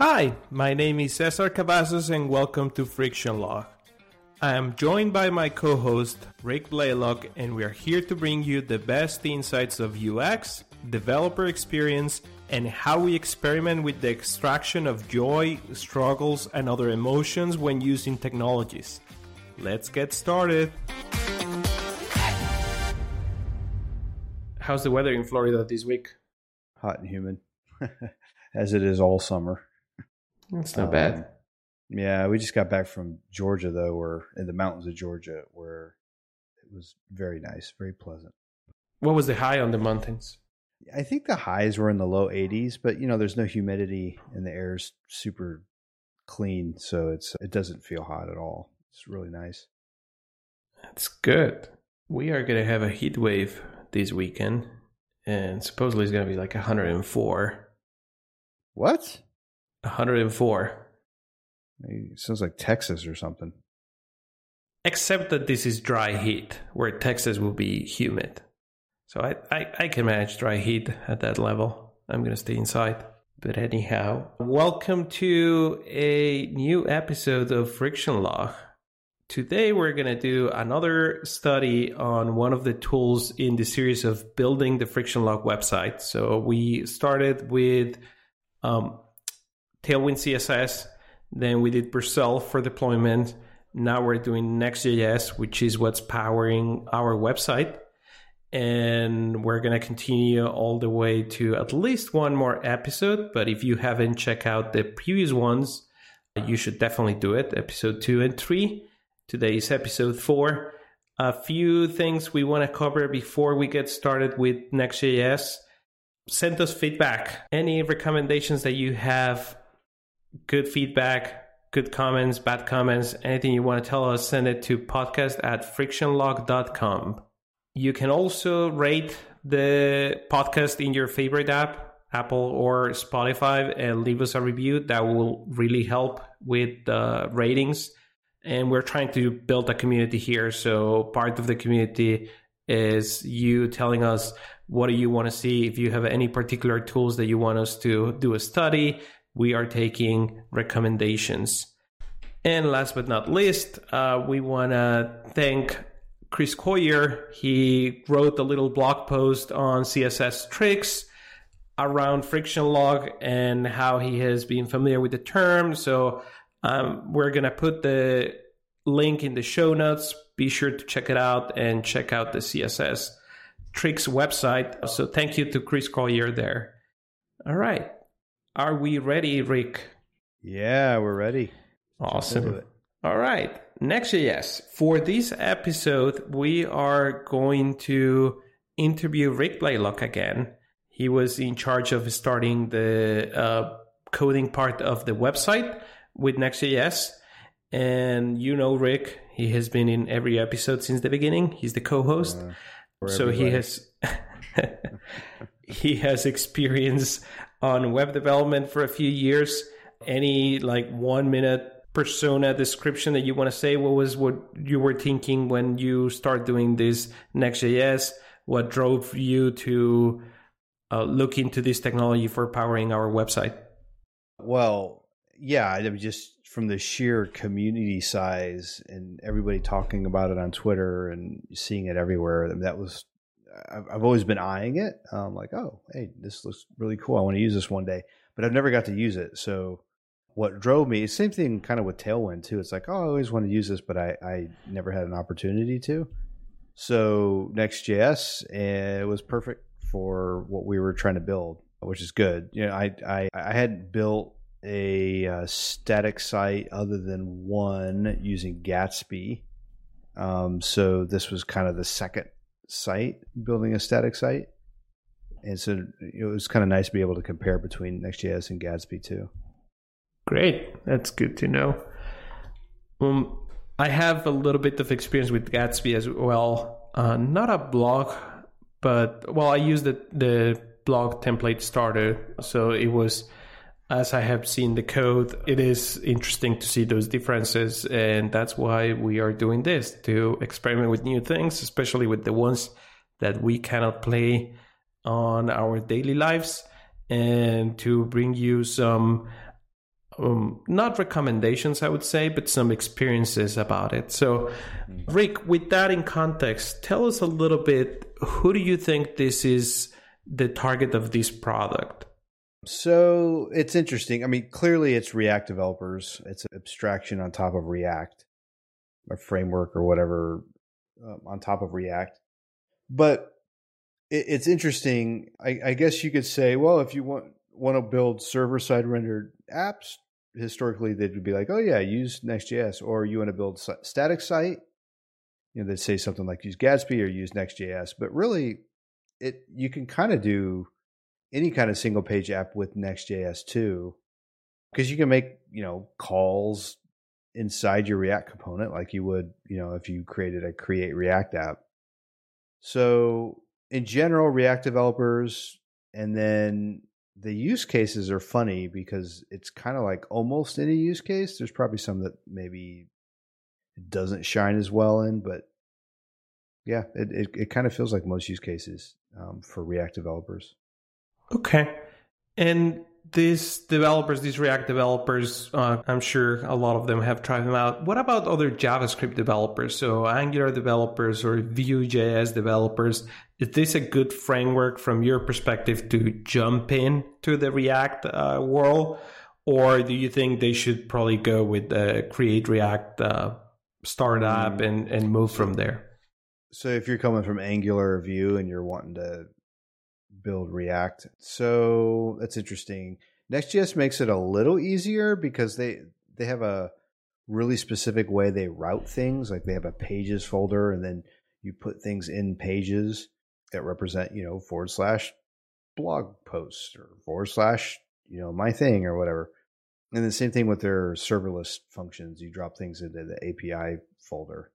Hi, my name is Cesar Cavazos and welcome to Friction Log. I am joined by my co host, Rick Blaylock, and we are here to bring you the best insights of UX, developer experience, and how we experiment with the extraction of joy, struggles, and other emotions when using technologies. Let's get started. How's the weather in Florida this week? Hot and humid, as it is all summer. It's not um, bad. Yeah, we just got back from Georgia though, or in the mountains of Georgia, where it was very nice, very pleasant. What was the high on the mountains? I think the highs were in the low 80s, but you know, there's no humidity and the air's super clean, so it's it doesn't feel hot at all. It's really nice. That's good. We are going to have a heat wave this weekend, and supposedly it's going to be like 104. What? 104. It sounds like Texas or something. Except that this is dry heat, where Texas will be humid. So I, I, I can manage dry heat at that level. I'm going to stay inside. But anyhow, welcome to a new episode of Friction Log. Today we're going to do another study on one of the tools in the series of building the Friction Log website. So we started with um, Tailwind CSS then we did Vercel for deployment. Now we're doing Next.js, which is what's powering our website. And we're going to continue all the way to at least one more episode. But if you haven't checked out the previous ones, you should definitely do it. Episode two and three. Today is episode four. A few things we want to cover before we get started with Next.js. Send us feedback. Any recommendations that you have good feedback, good comments, bad comments, anything you want to tell us, send it to podcast at frictionlog.com. You can also rate the podcast in your favorite app, Apple or Spotify, and leave us a review. That will really help with the ratings. And we're trying to build a community here. So part of the community is you telling us what do you want to see if you have any particular tools that you want us to do a study we are taking recommendations. And last but not least, uh, we want to thank Chris Coyier. He wrote a little blog post on CSS tricks around friction log and how he has been familiar with the term. So um, we're going to put the link in the show notes. Be sure to check it out and check out the CSS tricks website. So thank you to Chris Coyier there. All right. Are we ready, Rick? Yeah, we're ready. Awesome. All right. Next.js. For this episode, we are going to interview Rick Blaylock again. He was in charge of starting the uh, coding part of the website with Next.js. And you know Rick, he has been in every episode since the beginning. He's the co-host. Uh, so everybody. he has he has experience on web development for a few years. Any like one minute persona description that you want to say? What was what you were thinking when you start doing this Next.js? What drove you to uh, look into this technology for powering our website? Well, yeah, I mean, just from the sheer community size and everybody talking about it on Twitter and seeing it everywhere, that was I've, always been eyeing it. I'm like, oh, hey, this looks really cool. I want to use this one day, but I've never got to use it. So what drove me, same thing kind of with Tailwind too. It's like, oh, I always want to use this, but I, I never had an opportunity to. So Next.js, eh, it was perfect for what we were trying to build, which is good. You know, I, I, I had built a uh, static site other than one using Gatsby. Um, so this was kind of the second site, building a static site. And so it was kind of nice to be able to compare between Next.js and Gatsby too. Great. That's good to know. Um, I have a little bit of experience with Gatsby as well. Uh, not a blog, but well, I used the, the blog template starter. So it was as I have seen the code, it is interesting to see those differences. And that's why we are doing this to experiment with new things, especially with the ones that we cannot play on our daily lives, and to bring you some um, not recommendations, I would say, but some experiences about it. So, Rick, with that in context, tell us a little bit who do you think this is the target of this product? So it's interesting. I mean, clearly it's React developers. It's an abstraction on top of React, a framework or whatever um, on top of React. But it, it's interesting. I, I guess you could say, well, if you want want to build server side rendered apps, historically they would be like, oh yeah, use Next.js, or you want to build static site, you know, they'd say something like use Gatsby or use Next.js. But really, it you can kind of do any kind of single page app with Next.js too, because you can make you know calls inside your React component like you would you know if you created a Create React app. So in general, React developers, and then the use cases are funny because it's kind of like almost any use case. There's probably some that maybe it doesn't shine as well in, but yeah, it it, it kind of feels like most use cases um, for React developers. Okay, and these developers, these React developers, uh, I'm sure a lot of them have tried them out. What about other JavaScript developers? So Angular developers or Vue.js developers? Is this a good framework from your perspective to jump in to the React uh, world? Or do you think they should probably go with the Create React uh, startup mm. and, and move from there? So if you're coming from Angular or Vue and you're wanting to build React. So that's interesting. Next.js makes it a little easier because they they have a really specific way they route things. Like they have a pages folder, and then you put things in pages that represent, you know, forward slash blog post or forward slash, you know, my thing or whatever. And the same thing with their serverless functions. You drop things into the API folder.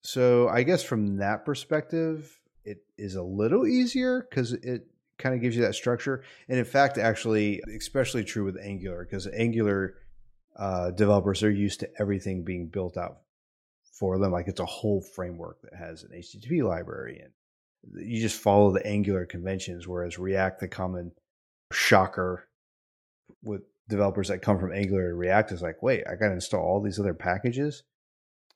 So I guess from that perspective, it is a little easier because it kind of gives you that structure. And in fact, actually, especially true with Angular because Angular uh, developers are used to everything being built out for them. Like it's a whole framework that has an HTTP library and you just follow the Angular conventions. Whereas React, the common shocker with developers that come from Angular and React is like, wait, I got to install all these other packages.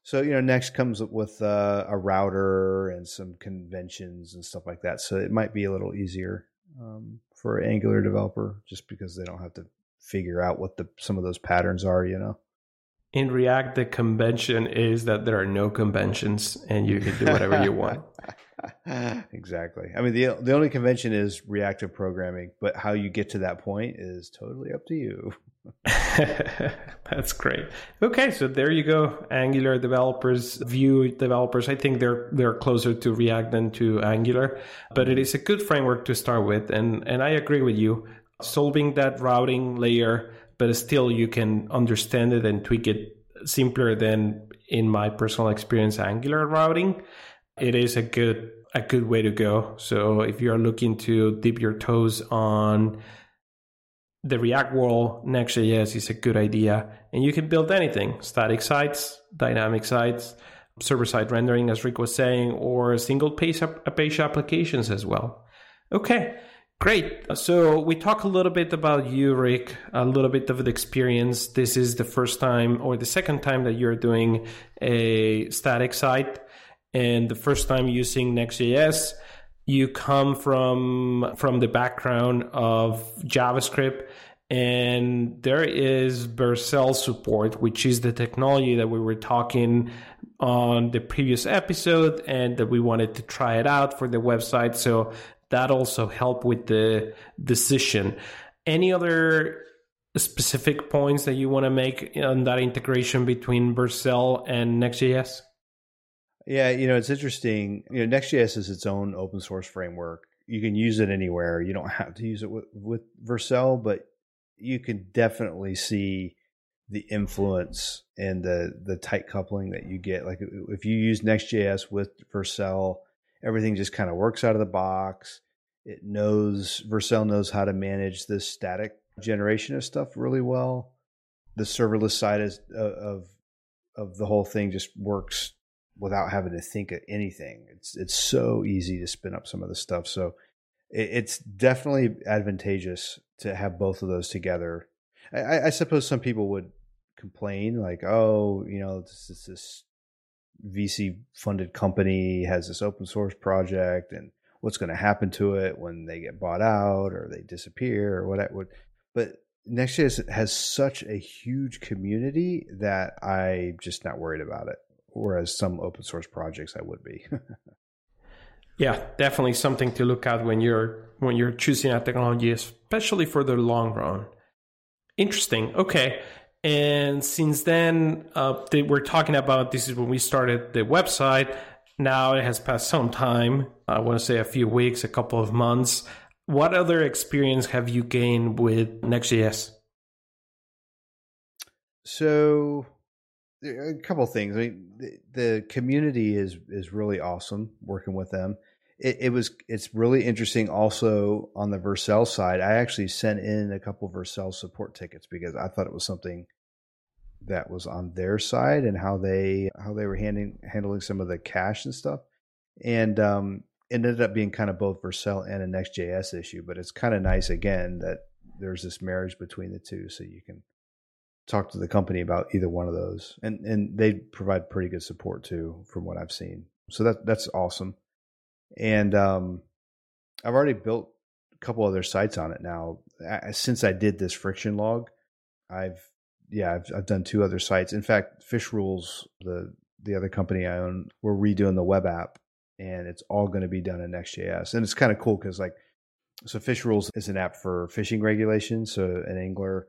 So you know, Next comes with uh, a router and some conventions and stuff like that. So it might be a little easier um, for an Angular developer just because they don't have to figure out what the some of those patterns are. You know. In React, the convention is that there are no conventions and you can do whatever you want. exactly. I mean, the the only convention is reactive programming, but how you get to that point is totally up to you. That's great. Okay, so there you go. Angular developers, Vue developers. I think they're they're closer to React than to Angular, but it is a good framework to start with. And and I agree with you. Solving that routing layer, but still you can understand it and tweak it simpler than in my personal experience Angular routing. It is a good a good way to go. So if you're looking to dip your toes on the React world, Next.js is a good idea. And you can build anything static sites, dynamic sites, server side rendering, as Rick was saying, or single page, uh, page applications as well. Okay, great. So we talk a little bit about you, Rick, a little bit of the experience. This is the first time or the second time that you're doing a static site and the first time using Next.js you come from from the background of JavaScript and there is Vercel support, which is the technology that we were talking on the previous episode and that we wanted to try it out for the website. So that also helped with the decision. Any other specific points that you want to make on that integration between Vercel and Next.js? Yeah, you know, it's interesting. You know, Next.js is its own open source framework. You can use it anywhere. You don't have to use it with, with Vercel, but you can definitely see the influence and the the tight coupling that you get. Like if you use Next.js with Vercel, everything just kind of works out of the box. It knows Vercel knows how to manage this static generation of stuff really well. The serverless side is, of of the whole thing just works without having to think of anything. It's it's so easy to spin up some of the stuff. So it, it's definitely advantageous to have both of those together. I, I suppose some people would complain like, oh, you know, this is this VC funded company has this open source project and what's going to happen to it when they get bought out or they disappear or whatever. But Next.js has such a huge community that I'm just not worried about it. Whereas some open source projects I would be. yeah, definitely something to look at when you're when you're choosing a technology, especially for the long run. Interesting. Okay. And since then, uh, they, we're talking about this is when we started the website. Now it has passed some time. I want to say a few weeks, a couple of months. What other experience have you gained with Next.js? So, a couple things. I mean, the, the, community is is really awesome working with them. It, it, was it's really interesting. Also on the Vercel side, I actually sent in a couple Vercel support tickets because I thought it was something that was on their side and how they how they were handling handling some of the cache and stuff. And um, it ended up being kind of both Vercel and a Next.js issue, but it's kind of nice again that there's this marriage between the two, so you can talk to the company about either one of those, and and they provide pretty good support too, from what I've seen. So that that's awesome. And um, I've already built a couple other sites on it now. Since I did this friction log, I've yeah, I've, I've done two other sites. In fact, Fish Rules, the the other company I own, we're redoing the web app, and it's all going to be done in Next.js. And it's kind of cool because like, so Fish Rules is an app for fishing regulations. So an angler,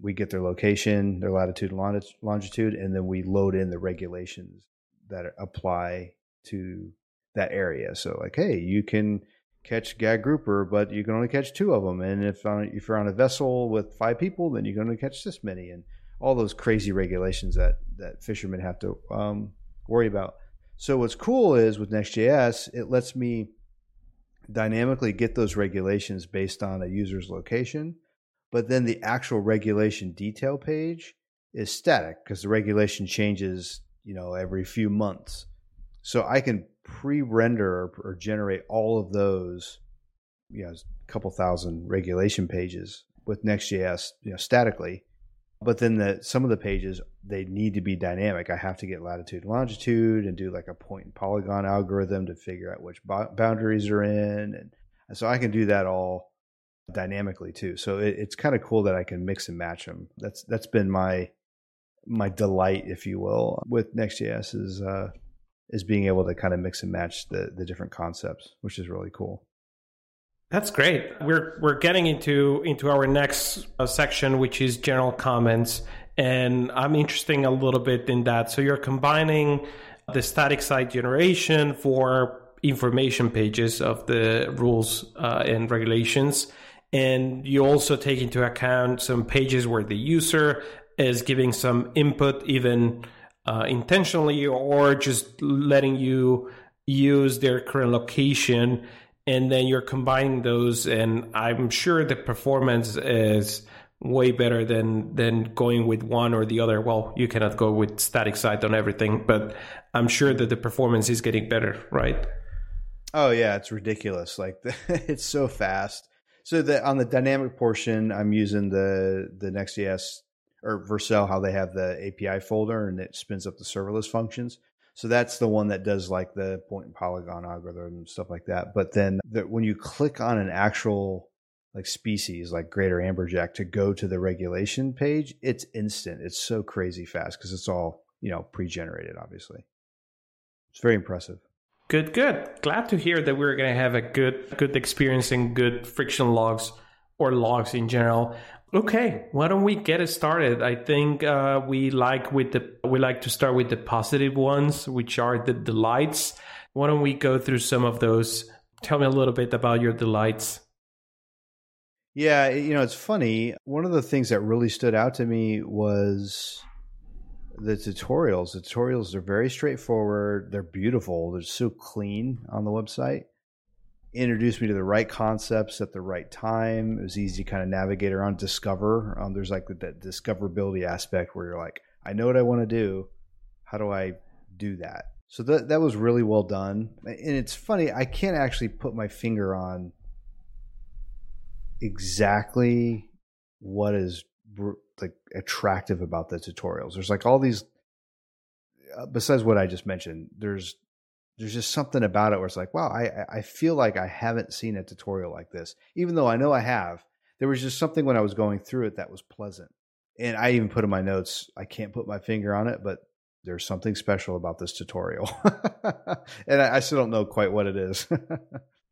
we get their location, their latitude and longitude, and then we load in the regulations that apply to that area. So like, hey, you can catch gag grouper, but you can only catch two of them. And if on, if you're on a vessel with five people, then you can only catch this many, and all those crazy regulations that that fishermen have to um, worry about. So what's cool is with Next.js, it lets me dynamically get those regulations based on a user's location, but then the actual regulation detail page is static because the regulation changes, you know, every few months. So I can pre-render or, or generate all of those, you know, a couple thousand regulation pages with Next.js, you know, statically. But then the some of the pages they need to be dynamic. I have to get latitude and longitude and do like a point and polygon algorithm to figure out which boundaries are in, and so I can do that all dynamically too. So it, it's kind of cool that I can mix and match them. That's that's been my my delight, if you will, with Next.js is uh, is being able to kind of mix and match the the different concepts, which is really cool. That's great. We're we're getting into into our next uh, section, which is general comments, and I'm interested a little bit in that. So you're combining the static site generation for information pages of the rules uh, and regulations, and you also take into account some pages where the user is giving some input, even uh, intentionally or just letting you use their current location. And then you're combining those and i'm sure the performance is way better than than going with one or the other. Well you cannot go with static site on everything but i'm sure that the performance is getting better right? Oh yeah it's ridiculous. Like it's so fast so the on the dynamic portion i'm using the the next.js or Vercel how they have the API folder and it spins up the serverless functions. So that's the one that does like the point and polygon algorithm and stuff like that. But then the, when you click on an actual like species like greater amberjack to go to the regulation page, it's instant. It's so crazy fast because it's all, you know, pre-generated obviously. It's very impressive. Good, good. Glad to hear that we're going to have a good good experience and good friction logs or logs in general. Okay, why don't we get it started? I think uh, we like with the we like to start with the positive ones, which are the delights. Why don't we go through some of those? Tell me a little bit about your delights. Yeah, you know, it's funny. One of the things that really stood out to me was the tutorials. The tutorials are very straightforward. They're beautiful. They're so clean on the website introduced me to the right concepts at the right time. It was easy to kind of navigate around, discover. Um, there's like that discoverability aspect where you're like, I know what I want to do. How do I do that? So that that was really well done. And it's funny, I can't actually put my finger on exactly what is like attractive about the tutorials. There's like all these uh, besides what I just mentioned, there's there's just something about it where it's like, wow, I I feel like I haven't seen a tutorial like this, even though I know I have. There was just something when I was going through it that was pleasant, and I even put in my notes. I can't put my finger on it, but there's something special about this tutorial, and I, I still don't know quite what it is.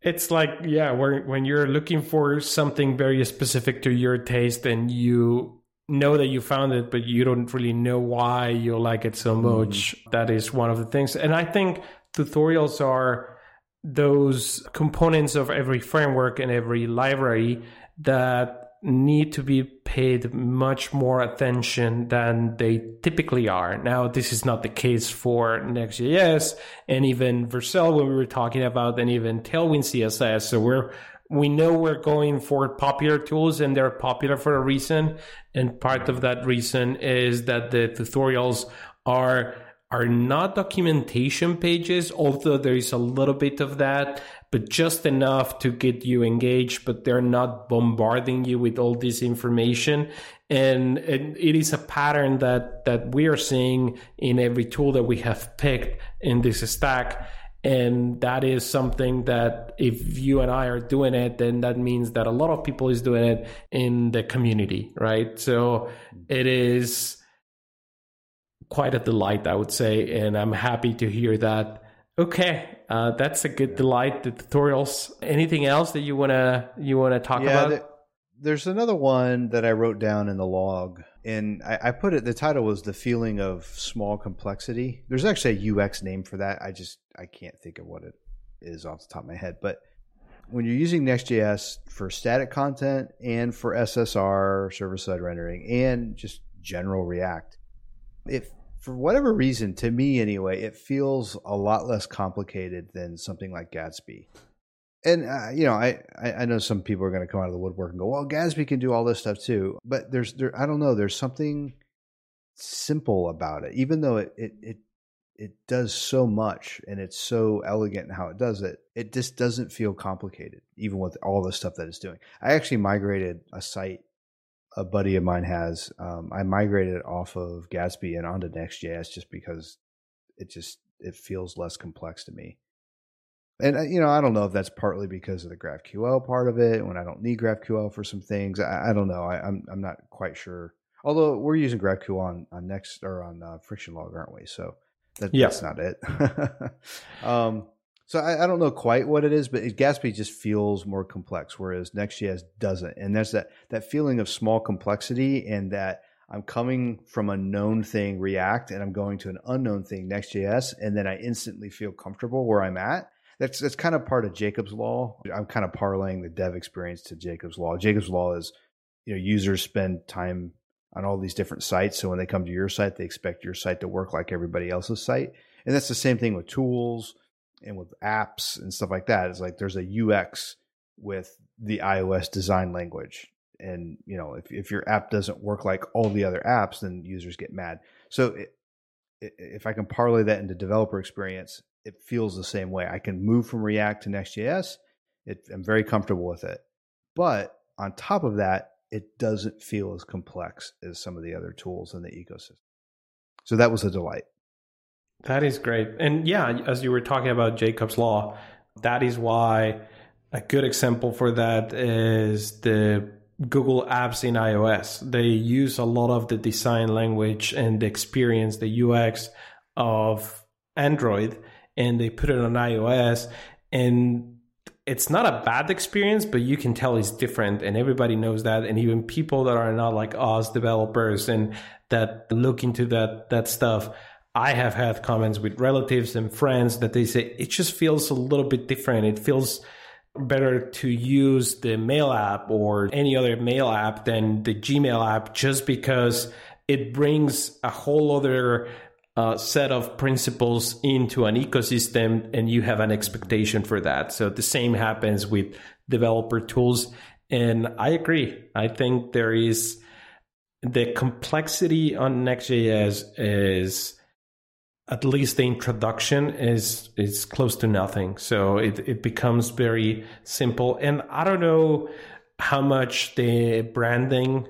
It's like, yeah, when you're looking for something very specific to your taste and you know that you found it, but you don't really know why you like it so mm-hmm. much. Mm. That is one of the things. And I think tutorials are those components of every framework and every library that need to be paid much more attention than they typically are. Now, this is not the case for Next.js and even Vercel when we were talking about, and even Tailwind CSS. So we're we know we're going for popular tools and they're popular for a reason. And part of that reason is that the tutorials are are not documentation pages, although there is a little bit of that, but just enough to get you engaged, but they're not bombarding you with all this information. And, and it is a pattern that, that we are seeing in every tool that we have picked in this stack. And that is something that if you and I are doing it, then that means that a lot of people is doing it in the community, right? So it is, quite a delight, I would say, and I'm happy to hear that. Okay, uh, that's a good delight. The tutorials. Anything else that you wanna you wanna talk yeah, about? there's another one that I wrote down in the log, and I, I put it. The title was "The Feeling of Small Complexity." There's actually a UX name for that. I just I can't think of what it is off the top of my head, but when you're using Next.js for static content and for SSR, server side rendering, and just general React, it for whatever reason, to me anyway, it feels a lot less complicated than something like Gatsby. And uh, you know, I, I know some people are going to come out of the woodwork and go, "Well, Gatsby can do all this stuff too." But there's there, I don't know, there's something simple about it, even though it it it it does so much and it's so elegant in how it does it. It just doesn't feel complicated, even with all the stuff that it's doing. I actually migrated a site a buddy of mine has. Um, I migrated off of Gatsby and onto Next.js just because it just it feels less complex to me. And uh, you know, I don't know if that's partly because of the GraphQL part of it. When I don't need GraphQL for some things, I, I don't know. I, am I'm, I'm not quite sure. Although we're using GraphQL on, on Next or on uh, Friction Log, aren't we? So that, yeah. that's not it. um, so I, I, don't know quite what it is, but it, Gatsby just feels more complex, whereas Next.js doesn't. And there's that that feeling of small complexity and that I'm coming from a known thing, React, and I'm going to an unknown thing, Next.js, and then I instantly feel comfortable where I'm at. That's that's kind of part of Jakob's law. I'm kind of parlaying the dev experience to Jakob's law. Jakob's law is, you know, users spend time on all these different sites, so when they come to your site, they expect your site to work like everybody else's site, and that's the same thing with tools and with apps and stuff like that. It's like there's a UX with the iOS design language. And you know, if if your app doesn't work like all the other apps, then users get mad. So it, if I can parlay that into developer experience, it feels the same way. I can move from React to Next.js. It, I'm very comfortable with it. But on top of that, it doesn't feel as complex as some of the other tools in the ecosystem. So that was a delight. That is great. And yeah, as you were talking about Jakob's Law, that is why a good example for that is the Google apps in iOS. They use a lot of the design language and the experience, the UX of Android, and they put it on iOS. And it's not a bad experience, but you can tell it's different, and everybody knows that. And even people that are not like us developers and that look into that that stuff I have had comments with relatives and friends that they say it just feels a little bit different. It feels better to use the mail app or any other mail app than the Gmail app just because it brings a whole other uh, set of principles into an ecosystem and you have an expectation for that. So the same happens with developer tools. And I agree. I think there is the complexity on Next.js is at least the introduction is is close to nothing. So it, it becomes very simple. And I don't know how much the branding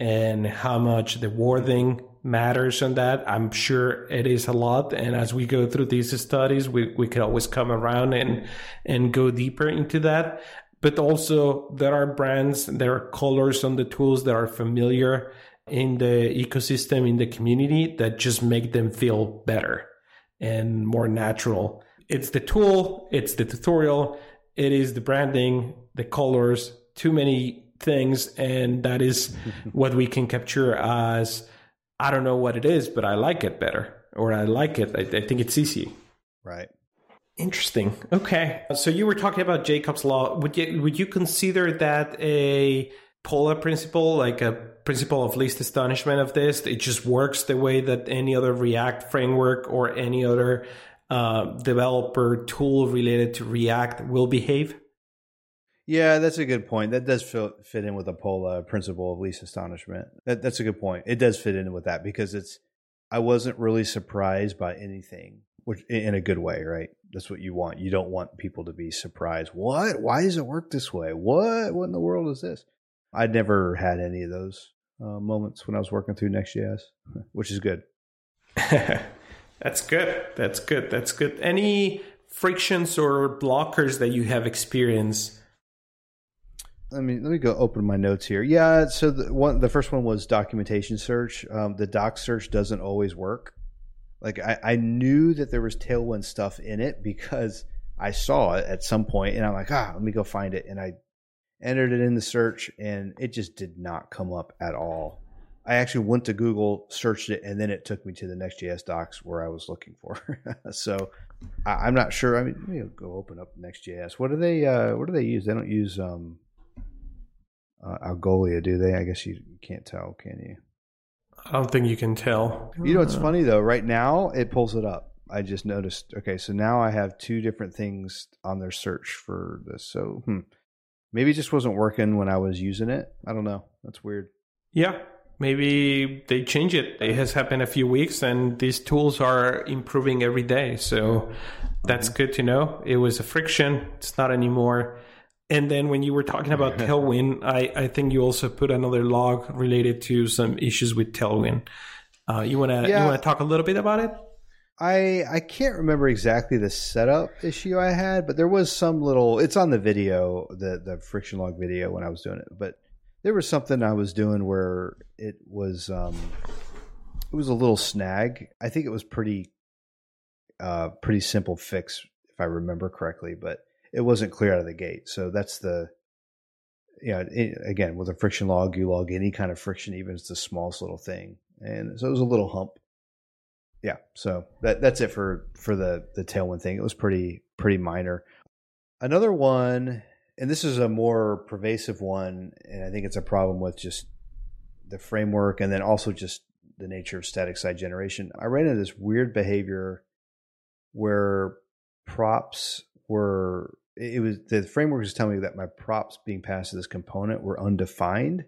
and how much the wording matters on that. I'm sure it is a lot. And as we go through these studies, we, we could always come around and and go deeper into that. But also there are brands, there are colors on the tools that are familiar in the ecosystem, in the community that just make them feel better and more natural. It's the tool, it's the tutorial, it is the branding, the colors, too many things. And that is what we can capture as I don't know what it is, but I like it better, or I like it. I, I think it's easy. Right. Interesting. Okay. So you were talking about Jakob's law. Would you would you consider that a Pola principle, like a principle of least astonishment of this? It just works the way that any other React framework or any other uh, developer tool related to React will behave? Yeah, that's a good point. That does fit, fit in with the Pola principle of least astonishment. That, that's a good point. It does fit in with that because it's. I wasn't really surprised by anything, which in a good way, right? That's what you want. You don't want people to be surprised. What? Why does it work this way? What? What in the world is this? I'd never had any of those uh, moments when I was working through Next.js, which is good. That's good. That's good. That's good. Any frictions or blockers that you have experienced let me let me go open my notes here. Yeah, so the one the first one was documentation search. Um, the doc search doesn't always work. Like I, I knew that there was Tailwind stuff in it because I saw it at some point, and I'm like, ah, let me go find it, and I entered it in the search, and it just did not come up at all. I actually went to Google, searched it, and then it took me to the Next.js docs where I was looking for. so I, am not sure. I mean, let me go open up Next.js. What do they? Uh, what do they use? They don't use um, uh, Algolia, do they? I guess you can't tell, can you? I don't think you can tell. You know, it's funny though. Right now, it pulls it up. I just noticed. Okay, so now I have two different things on their search for this. So hmm, maybe it just wasn't working when I was using it. I don't know. That's weird. Yeah, maybe they change it. It has happened a few weeks, and these tools are improving every day. So that's mm-hmm. good to know. It was a friction. It's not anymore. And then when you were talking about Tailwind, I, I think you also put another log related to some issues with Tailwind. Uh, you wanna yeah. you wanna talk a little bit about it? I I can't remember exactly the setup issue I had, but there was some little. It's on the video, the the friction log video when I was doing it. But there was something I was doing where it was um, it was a little snag. I think it was pretty uh, pretty simple fix if I remember correctly, but it wasn't clear out of the gate. So that's the, you know, it, again, with a friction log, you log any kind of friction, even if it's the smallest little thing. And so it was a little hump. Yeah. So that that's it for, for the, the tailwind thing. It was pretty, pretty minor. Another one, and this is a more pervasive one, and I think it's a problem with just the framework and then also just the nature of static site generation. I ran into this weird behavior where props were it was the framework was telling me that my props being passed to this component were undefined.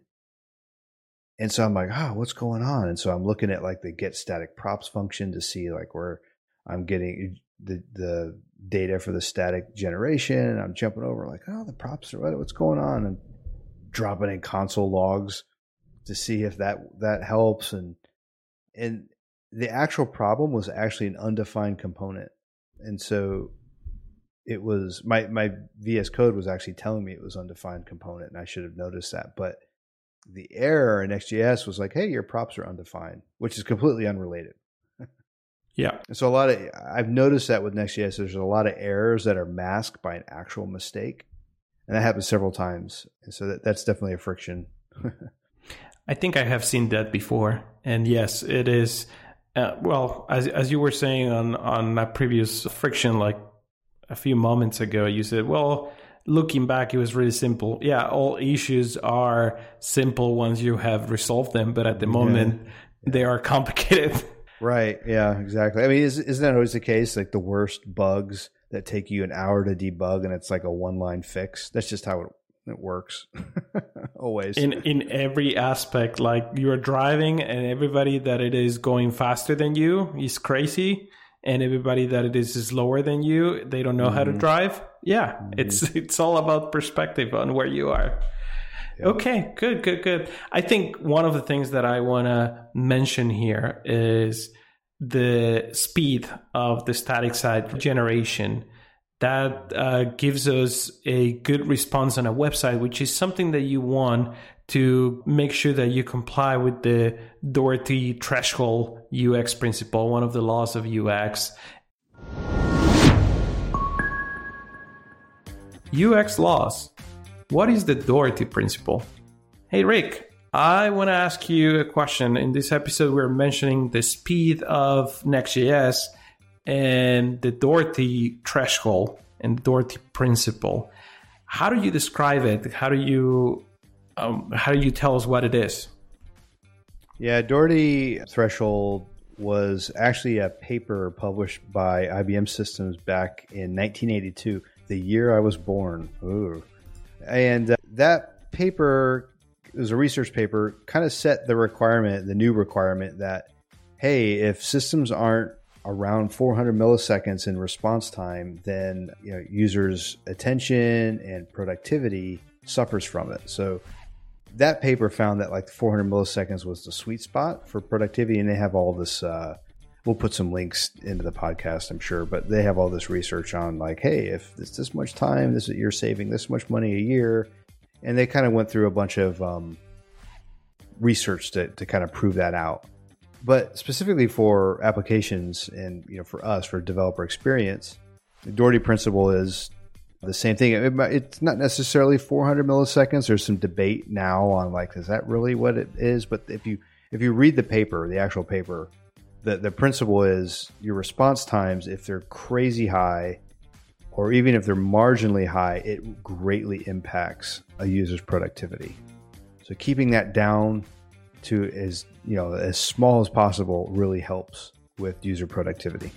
And so I'm like, oh, what's going on? And so I'm looking at like the get static props function to see like where I'm getting eh, the the data for the static generation. I'm jumping over like, oh, the props are what's going on, and dropping in console logs to see if that that helps. And and the actual problem was actually an undefined component. And so it was my my VS Code was actually telling me it was undefined component, and I should have noticed that. But the error in Next.js was like, "Hey, your props are undefined," which is completely unrelated. yeah. And so a lot of I've noticed that with Next.js, there's a lot of errors that are masked by an actual mistake, and that happens several times. And so that, that's definitely a friction. I think I have seen that before, and yes, it is. Uh, well, as as you were saying on on that previous friction, like a few moments ago, you said, well, looking back, it was really simple. Yeah, all issues are simple once you have resolved them, but at the moment, yeah. they are complicated. Right. Yeah, exactly. I mean, is, isn't that always the case? Like the worst bugs that take you an hour to debug and it's like a one line fix. That's just how it, it works. always. In in every aspect, like you're driving and everybody that it is going faster than you is crazy and everybody that it is is lower than you they don't know mm-hmm. how to mm-hmm. drive yeah mm-hmm. it's it's all about perspective on where you are Yeah. Okay, good, good, good. I think one of the things that I want to mention here is the speed of the static site generation that uh, gives us a good response on a website, which is something that you want to make sure that you comply with the Doherty threshold UX principle, one of the laws of UX. UX laws. What is the Doherty principle? Hey, Rick, I want to ask you a question. In this episode, we're mentioning the speed of Next.js and the Doherty threshold and Doherty principle. How do you describe it? How do you um, how do you tell us what it is? Yeah, Doherty threshold was actually a paper published by IBM Systems back in 1982, the year I was born. Ooh. And uh, that paper was a research paper, kind of set the requirement, the new requirement that, hey, if systems aren't around 400 milliseconds in response time, then you know, users' attention and productivity suffers from it. So that paper found that like 400 milliseconds was the sweet spot for productivity, and they have all this. Uh, we'll put some links into the podcast, I'm sure, but they have all this research on like, hey, if it's this much time, this is, you're saving this much money a year, and they kind of went through a bunch of um, research to, to kind of prove that out. But specifically for applications and you know for us for developer experience, the Doherty principle is the same thing. It, it's not necessarily 400 milliseconds. There's some debate now on like, is that really what it is? But if you if you read the paper, the actual paper, the the principle is your response times, if they're crazy high, or even if they're marginally high, it greatly impacts a user's productivity. So keeping that down to as you know as small as possible really helps with user productivity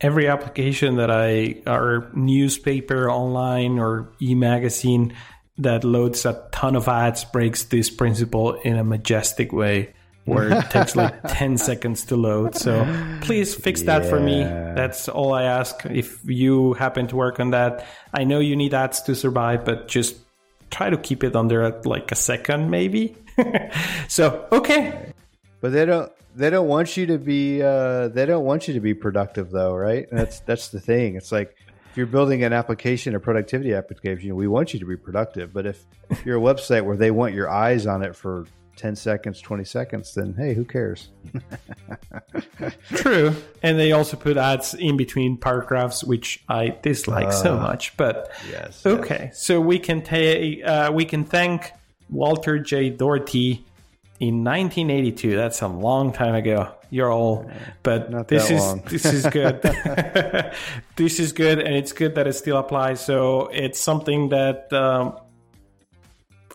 every application that I or newspaper online or e-magazine that loads a ton of ads breaks this principle in a majestic way where it takes like 10 seconds to load. So please fix that yeah. for me. That's all I ask. If you happen to work on that, I know you need ads to survive, but just try to keep it under like a second maybe. so, okay. But they don't they don't want you to be uh, they don't want you to be productive though, right? That's that's the thing. It's like if you're building an application, a productivity application, we want you to be productive. But if you're a website where they want your eyes on it for 10 seconds, 20 seconds, then hey, who cares? True. And they also put ads in between paragraphs, which I dislike uh, so much. But yes, okay. Yes. So we can, ta- uh, we can thank Walter J. Doherty in 1982. That's a long time ago. You're old, but Not this is long. this is good. this is good, and it's good that it still applies. So it's something that um,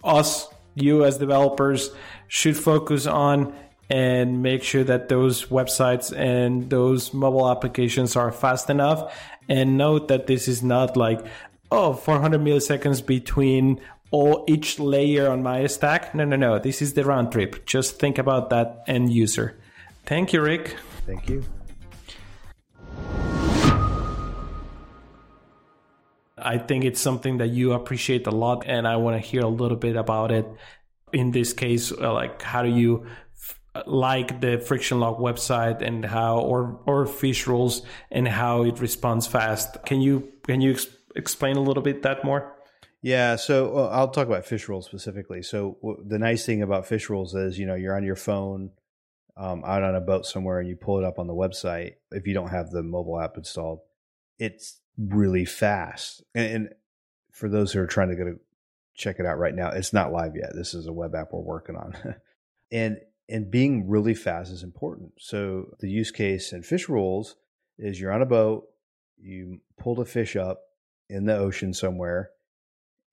us, you as developers, should focus on and make sure that those websites and those mobile applications are fast enough. And note that this is not like oh 400 milliseconds between all each layer on my stack. No, no, no. This is the round trip. Just think about that end user. Thank you, Rick. Thank you. I think it's something that you appreciate a lot, and I want to hear a little bit about it. In this case, uh, like how do you f- like the friction log website and how, or or fish rules and how it responds fast? Can you can you ex- explain a little bit that more? Yeah, so well, I'll talk about fish rules specifically. So w- the nice thing about fish rules is, you know, you're on your phone, um, out on a boat somewhere, and you pull it up on the website. If you don't have the mobile app installed, it's really fast. And, and for those who are trying to go to check it out right now, it's not live yet. This is a web app we're working on, and and being really fast is important. So the use case in fish rules is you're on a boat, you pulled a fish up in the ocean somewhere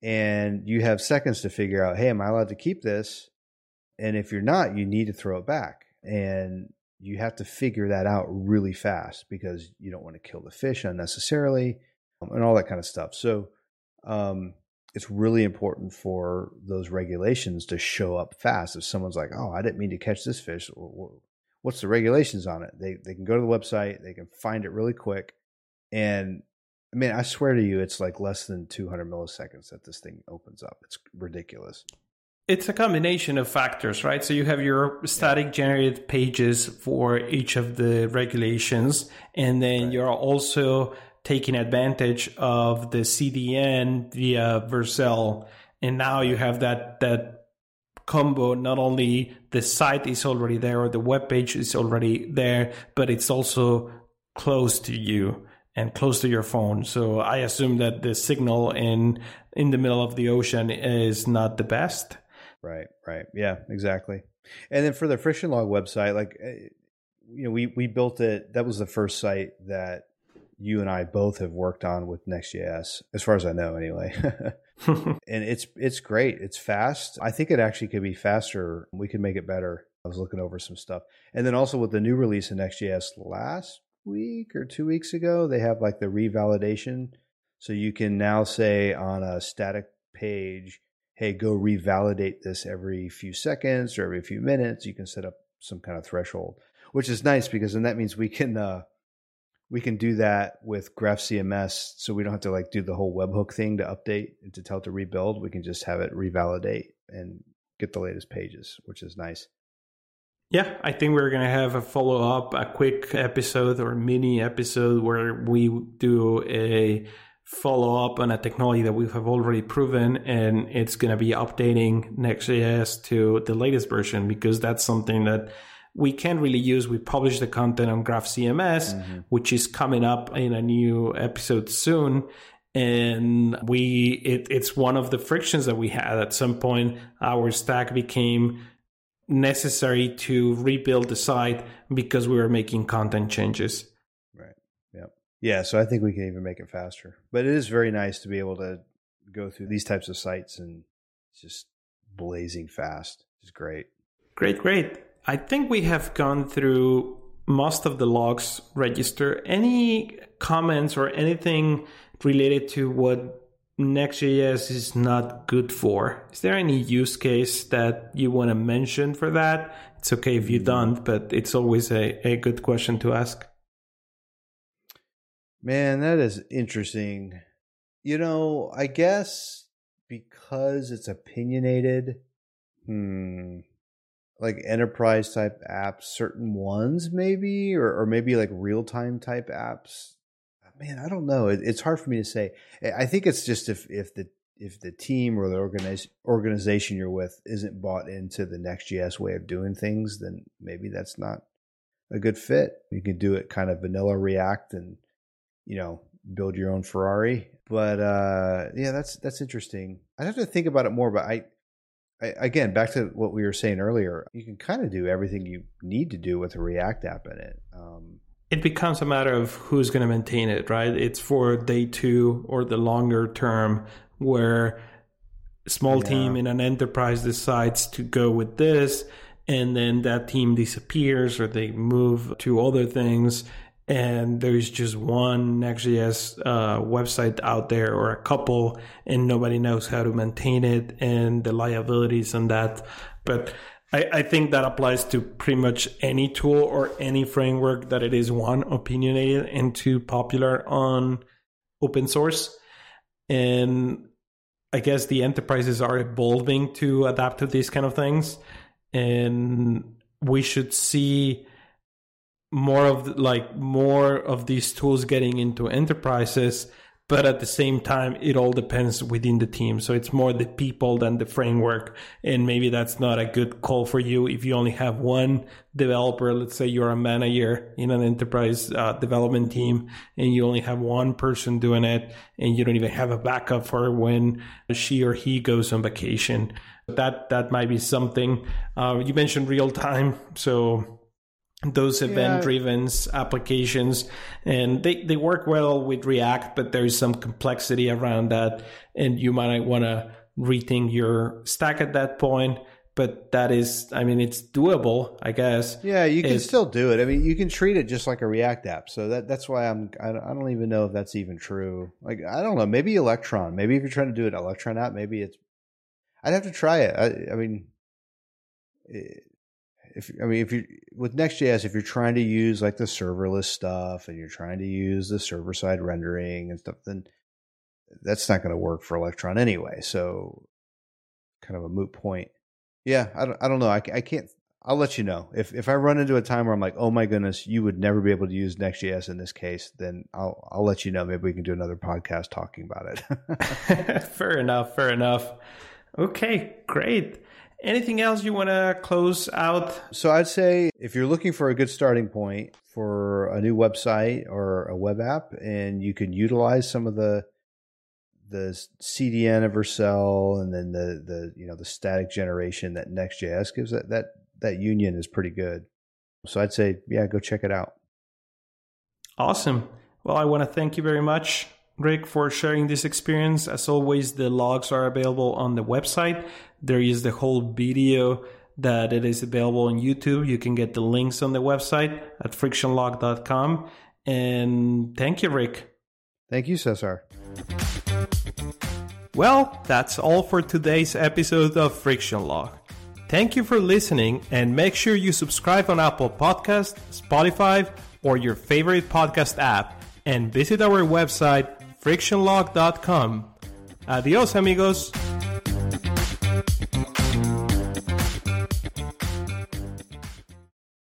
and you have seconds to figure out, hey, am I allowed to keep this? And if you're not, you need to throw it back. And you have to figure that out really fast because you don't want to kill the fish unnecessarily um, and all that kind of stuff. So um, it's really important for those regulations to show up fast. If someone's like, oh, I didn't mean to catch this fish, what's the regulations on it? They, they can go to the website, they can find it really quick. And I mean, I swear to you, it's like less than 200 milliseconds that this thing opens up. It's ridiculous. It's a combination of factors, right? So you have your static generated pages for each of the regulations, and then right. you're also taking advantage of the CDN via Vercel, and now you have that that combo. Not only the site is already there or the web page is already there, but it's also close to you and close to your phone. So I assume that the signal in in the middle of the ocean is not the best. Right, right. Yeah, exactly. And then for the friction log website, like eh, you know, we we built it. That was the first site that you and I both have worked on with Next.js, as far as I know, anyway. and it's it's great. It's fast. I think it actually could be faster. We could make it better. I was looking over some stuff, and then also with the new release of Next.js last week or two weeks ago, they have like the revalidation. So you can now say on a static page, hey, go revalidate this every few seconds or every few minutes. You can set up some kind of threshold, which is nice because then that means we can uh, we can do that with Graph CMS, so we don't have to like do the whole webhook thing to update and to tell it to rebuild. We can just have it revalidate and get the latest pages, which is nice. Yeah, I think we're going to have a follow up, a quick episode or mini episode where we do a follow up on a technology that we have already proven and it's going to be updating Next.js to the latest version because that's something that we can't really use. We publish the content on Graph CMS, mm-hmm. which is coming up in a new episode soon. And we, it, it's one of the frictions that we had at some point. Our stack became necessary to rebuild the site because we were making content changes. Right. Yep. Yeah. So I think we can even make it faster. But it is very nice to be able to go through these types of sites and just blazing fast. It's great. Great, great. I think we have gone through most of the logs register. Any comments or anything related to what Next.js is not good for? Is there any use case that you want to mention for that? It's okay if you don't, but it's always a, a good question to ask. Man, that is interesting. You know, I guess because it's opinionated, hmm, like enterprise type apps, certain ones maybe, or, or maybe like real time type apps. Man, I don't know. It, it's hard for me to say. I think it's just if if the if the team or the organiz- organization you're with isn't bought into the Next.js way of doing things, then maybe that's not a good fit. You can do it kind of vanilla React and you know build your own Ferrari. But uh, yeah, that's that's interesting. I'd have to think about it more. But I again, back to what we were saying earlier, you can kind of do everything you need to do with a React app in it. Um, it becomes a matter of who's going to maintain it, right? It's for day two or the longer term where small yeah. team in an enterprise decides to go with this and then that team disappears or they move to other things and there's just one Next.js uh, website out there or a couple, and nobody knows how to maintain it and the liabilities on that. But I, I, think that applies to pretty much any tool or any framework that it is one opinionated and two popular on open source. And I guess the enterprises are evolving to adapt to these kind of things. And we should see more of the, like more of these tools getting into enterprises but at the same time it all depends within the team. So it's more the people than the framework. And maybe that's not a good call for you. If you only have one developer let's say you're a manager in an enterprise uh, development team and you only have one person doing it and you don't even have a backup for when she or he goes on vacation. That that might be something. Uh, you mentioned real time. So those event driven yeah. applications and they, they work well with react but there's some complexity around that and you might want to rethink your stack at that point but that is i mean it's doable i guess. Yeah you can it's, still do it. I mean you can treat it just like a react app so that that's why i'm i don't even know if that's even true. Like i don't know maybe electron maybe if you're trying to do an electron app maybe it's i'd have to try it. I, I mean it, if I mean if you with Next.js, if you're trying to use like the serverless stuff and you're trying to use the server side rendering and stuff, then that's not going to work for Electron anyway. So, kind of a moot point. Yeah, I don't, I don't know. I, I can't. I'll let you know if if I run into a time where I'm like, oh my goodness, you would never be able to use Next.js in this case. Then I'll I'll let you know. Maybe we can do another podcast talking about it. fair enough. Fair enough. Okay, great. Anything else you want to close out? So I'd say if you're looking for a good starting point for a new website or a web app, and you can utilize some of the the CDN of Vercel and then the the you know the static generation that Next.js gives that that that union is pretty good. So I'd say yeah, go check it out. Awesome. Well, I want to thank you very much, Rick, for sharing this experience. As always, the logs are available on the website. There is the whole video that it is available on YouTube. You can get the links on the website at frictionlog.com. And thank you, Rick. Thank you, Cesar. Well, that's all for today's episode of Friction Log. Thank you for listening and make sure you subscribe on Apple Podcast, Spotify, or your favorite podcast app and visit our website frictionlog.com. Adios amigos.